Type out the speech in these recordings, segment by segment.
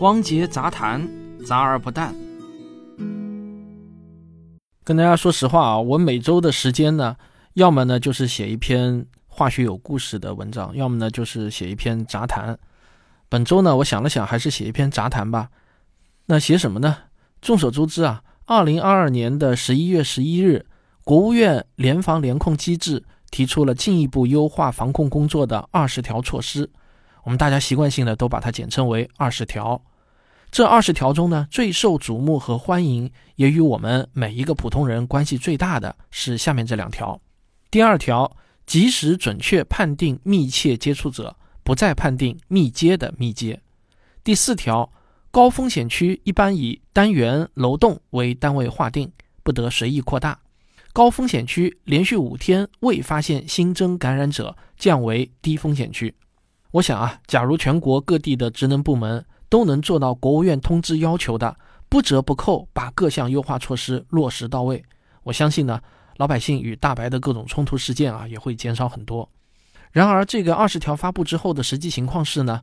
汪杰杂谈，杂而不淡。跟大家说实话啊，我每周的时间呢，要么呢就是写一篇化学有故事的文章，要么呢就是写一篇杂谈。本周呢，我想了想，还是写一篇杂谈吧。那写什么呢？众所周知啊，二零二二年的十一月十一日，国务院联防联控机制提出了进一步优化防控工作的二十条措施。我们大家习惯性的都把它简称为二十条。这二十条中呢，最受瞩目和欢迎，也与我们每一个普通人关系最大的是下面这两条。第二条，及时准确判定密切接触者，不再判定密接的密接。第四条，高风险区一般以单元楼栋为单位划定，不得随意扩大。高风险区连续五天未发现新增感染者，降为低风险区。我想啊，假如全国各地的职能部门都能做到国务院通知要求的，不折不扣把各项优化措施落实到位，我相信呢，老百姓与大白的各种冲突事件啊也会减少很多。然而，这个二十条发布之后的实际情况是呢，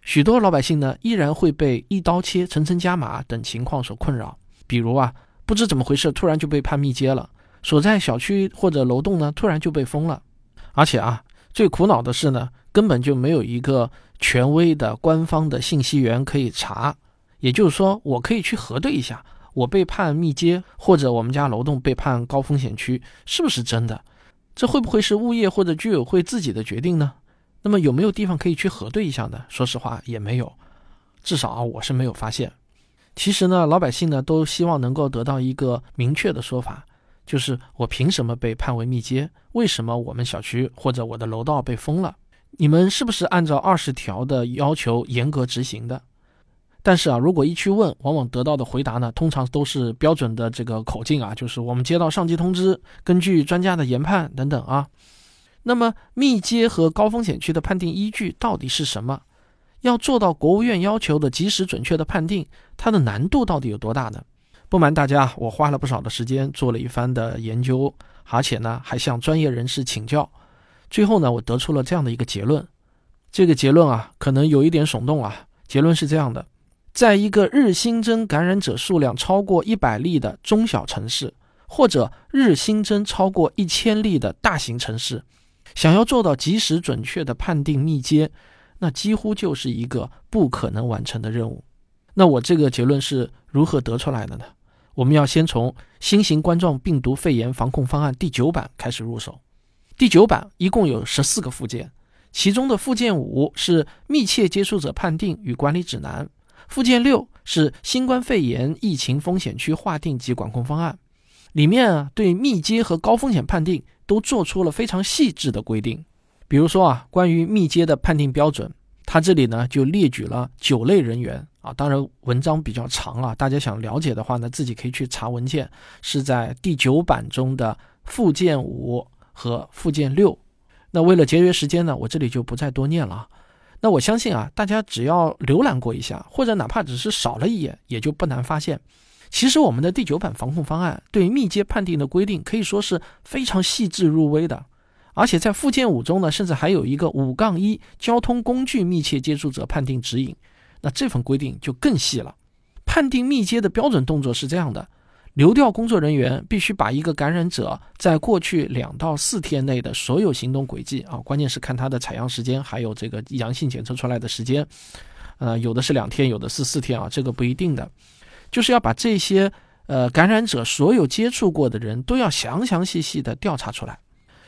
许多老百姓呢依然会被一刀切、层层加码等情况所困扰。比如啊，不知怎么回事，突然就被判密接了；所在小区或者楼栋呢，突然就被封了。而且啊，最苦恼的是呢。根本就没有一个权威的官方的信息源可以查，也就是说，我可以去核对一下，我被判密接或者我们家楼栋被判高风险区是不是真的？这会不会是物业或者居委会自己的决定呢？那么有没有地方可以去核对一下呢？说实话也没有，至少啊我是没有发现。其实呢，老百姓呢都希望能够得到一个明确的说法，就是我凭什么被判为密接？为什么我们小区或者我的楼道被封了？你们是不是按照二十条的要求严格执行的？但是啊，如果一去问，往往得到的回答呢，通常都是标准的这个口径啊，就是我们接到上级通知，根据专家的研判等等啊。那么密接和高风险区的判定依据到底是什么？要做到国务院要求的及时准确的判定，它的难度到底有多大呢？不瞒大家，我花了不少的时间做了一番的研究，而且呢，还向专业人士请教。最后呢，我得出了这样的一个结论，这个结论啊，可能有一点耸动啊。结论是这样的：在一个日新增感染者数量超过一百例的中小城市，或者日新增超过一千例的大型城市，想要做到及时准确的判定密接，那几乎就是一个不可能完成的任务。那我这个结论是如何得出来的呢？我们要先从新型冠状病毒肺炎防控方案第九版开始入手。第九版一共有十四个附件，其中的附件五是密切接触者判定与管理指南，附件六是新冠肺炎疫情风险区划定及管控方案，里面啊对密接和高风险判定都做出了非常细致的规定。比如说啊，关于密接的判定标准，它这里呢就列举了九类人员啊，当然文章比较长啊，大家想了解的话呢，自己可以去查文件，是在第九版中的附件五。和附件六，那为了节约时间呢，我这里就不再多念了。那我相信啊，大家只要浏览过一下，或者哪怕只是扫了一眼，也就不难发现，其实我们的第九版防控方案对密接判定的规定可以说是非常细致入微的。而且在附件五中呢，甚至还有一个五杠一交通工具密切接触者判定指引，那这份规定就更细了。判定密接的标准动作是这样的。流调工作人员必须把一个感染者在过去两到四天内的所有行动轨迹啊，关键是看他的采样时间，还有这个阳性检测出来的时间，呃，有的是两天，有的是四天啊，这个不一定的，就是要把这些呃感染者所有接触过的人都要详详细细的调查出来。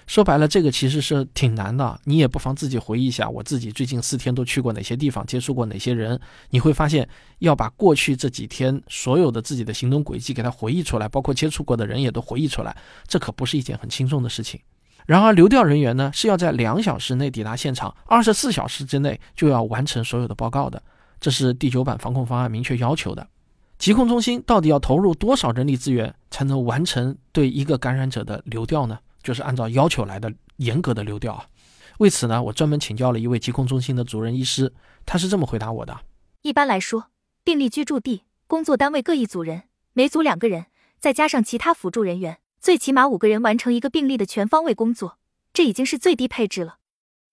说白了，这个其实是挺难的。你也不妨自己回忆一下，我自己最近四天都去过哪些地方，接触过哪些人。你会发现，要把过去这几天所有的自己的行动轨迹给他回忆出来，包括接触过的人也都回忆出来，这可不是一件很轻松的事情。然而，流调人员呢是要在两小时内抵达现场，二十四小时之内就要完成所有的报告的，这是第九版防控方案明确要求的。疾控中心到底要投入多少人力资源才能完成对一个感染者的流调呢？就是按照要求来的严格的流调啊。为此呢，我专门请教了一位疾控中心的主任医师，他是这么回答我的：一般来说，病例居住地、工作单位各一组人，每组两个人，再加上其他辅助人员，最起码五个人完成一个病例的全方位工作，这已经是最低配置了。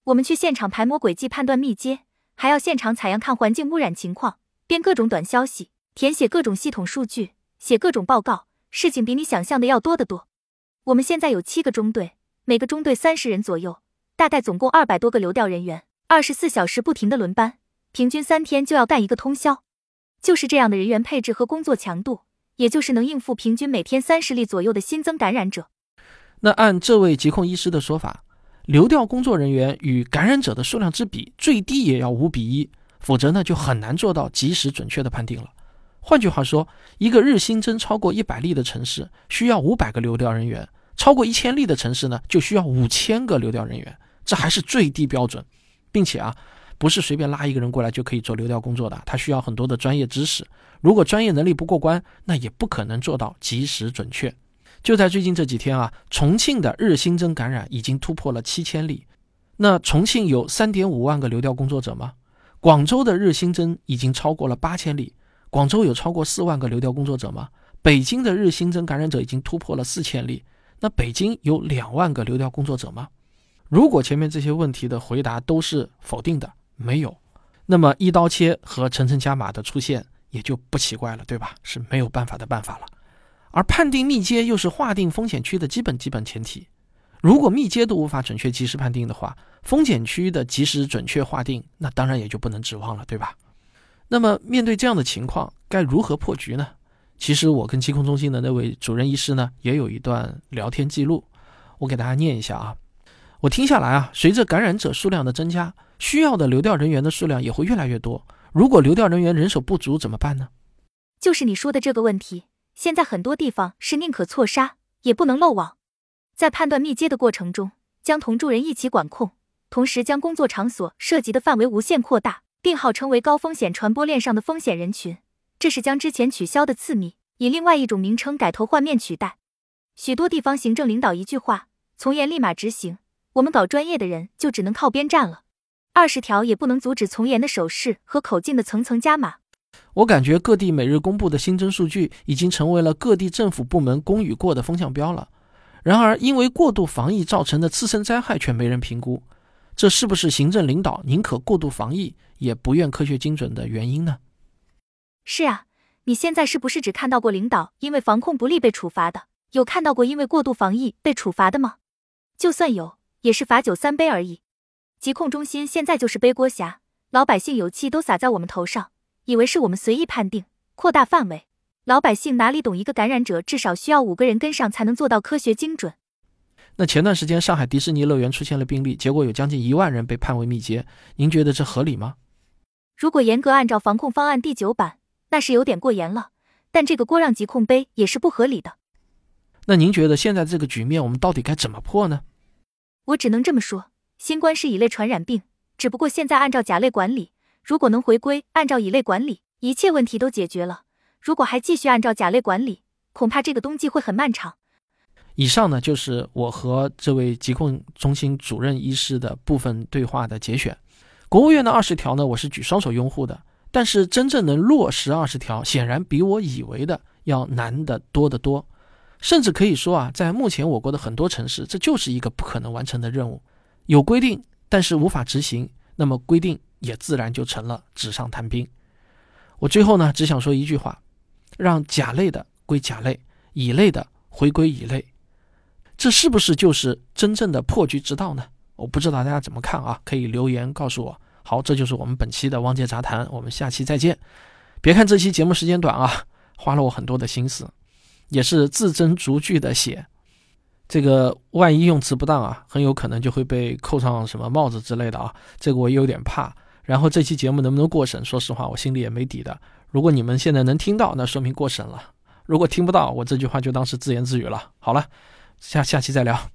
我们去现场排摸轨迹、判断密接，还要现场采样看环境污染情况，编各种短消息，填写各种系统数据，写各种报告，事情比你想象的要多得多。我们现在有七个中队，每个中队三十人左右，大概总共二百多个流调人员，二十四小时不停的轮班，平均三天就要干一个通宵。就是这样的人员配置和工作强度，也就是能应付平均每天三十例左右的新增感染者。那按这位疾控医师的说法，流调工作人员与感染者的数量之比最低也要五比一，否则呢就很难做到及时准确的判定了。换句话说，一个日新增超过一百例的城市需要五百个流调人员，超过一千例的城市呢就需要五千个流调人员，这还是最低标准，并且啊。不是随便拉一个人过来就可以做流调工作的，他需要很多的专业知识。如果专业能力不过关，那也不可能做到及时准确。就在最近这几天啊，重庆的日新增感染已经突破了七千例。那重庆有三点五万个流调工作者吗？广州的日新增已经超过了八千例。广州有超过四万个流调工作者吗？北京的日新增感染者已经突破了四千例。那北京有两万个流调工作者吗？如果前面这些问题的回答都是否定的。没有，那么一刀切和层层加码的出现也就不奇怪了，对吧？是没有办法的办法了。而判定密接又是划定风险区的基本基本前提。如果密接都无法准确及时判定的话，风险区的及时准确划定，那当然也就不能指望了，对吧？那么面对这样的情况，该如何破局呢？其实我跟疾控中心的那位主任医师呢，也有一段聊天记录，我给大家念一下啊。我听下来啊，随着感染者数量的增加。需要的流调人员的数量也会越来越多。如果流调人员人手不足怎么办呢？就是你说的这个问题。现在很多地方是宁可错杀，也不能漏网。在判断密接的过程中，将同住人一起管控，同时将工作场所涉及的范围无限扩大，并号称为高风险传播链上的风险人群。这是将之前取消的次密以另外一种名称改头换面取代。许多地方行政领导一句话：从严立马执行。我们搞专业的人就只能靠边站了。二十条也不能阻止从严的手势和口径的层层加码。我感觉各地每日公布的新增数据已经成为了各地政府部门公与过的风向标了。然而，因为过度防疫造成的次生灾害却没人评估，这是不是行政领导宁可过度防疫也不愿科学精准的原因呢？是啊，你现在是不是只看到过领导因为防控不力被处罚的？有看到过因为过度防疫被处罚的吗？就算有，也是罚酒三杯而已。疾控中心现在就是背锅侠，老百姓有气都撒在我们头上，以为是我们随意判定、扩大范围。老百姓哪里懂？一个感染者至少需要五个人跟上才能做到科学精准。那前段时间上海迪士尼乐园出现了病例，结果有将近一万人被判为密接，您觉得这合理吗？如果严格按照防控方案第九版，那是有点过严了，但这个锅让疾控杯也是不合理的。那您觉得现在这个局面，我们到底该怎么破呢？我只能这么说。新冠是乙类传染病，只不过现在按照甲类管理，如果能回归按照乙类管理，一切问题都解决了。如果还继续按照甲类管理，恐怕这个冬季会很漫长。以上呢就是我和这位疾控中心主任医师的部分对话的节选。国务院的二十条呢，我是举双手拥护的，但是真正能落实二十条，显然比我以为的要难得多得多。甚至可以说啊，在目前我国的很多城市，这就是一个不可能完成的任务。有规定，但是无法执行，那么规定也自然就成了纸上谈兵。我最后呢，只想说一句话：让甲类的归甲类，乙类的回归乙类，这是不是就是真正的破局之道呢？我不知道大家怎么看啊，可以留言告诉我。好，这就是我们本期的汪杰杂谈，我们下期再见。别看这期节目时间短啊，花了我很多的心思，也是字斟逐句的写。这个万一用词不当啊，很有可能就会被扣上什么帽子之类的啊，这个我也有点怕。然后这期节目能不能过审，说实话我心里也没底的。如果你们现在能听到，那说明过审了；如果听不到，我这句话就当是自言自语了。好了，下下期再聊。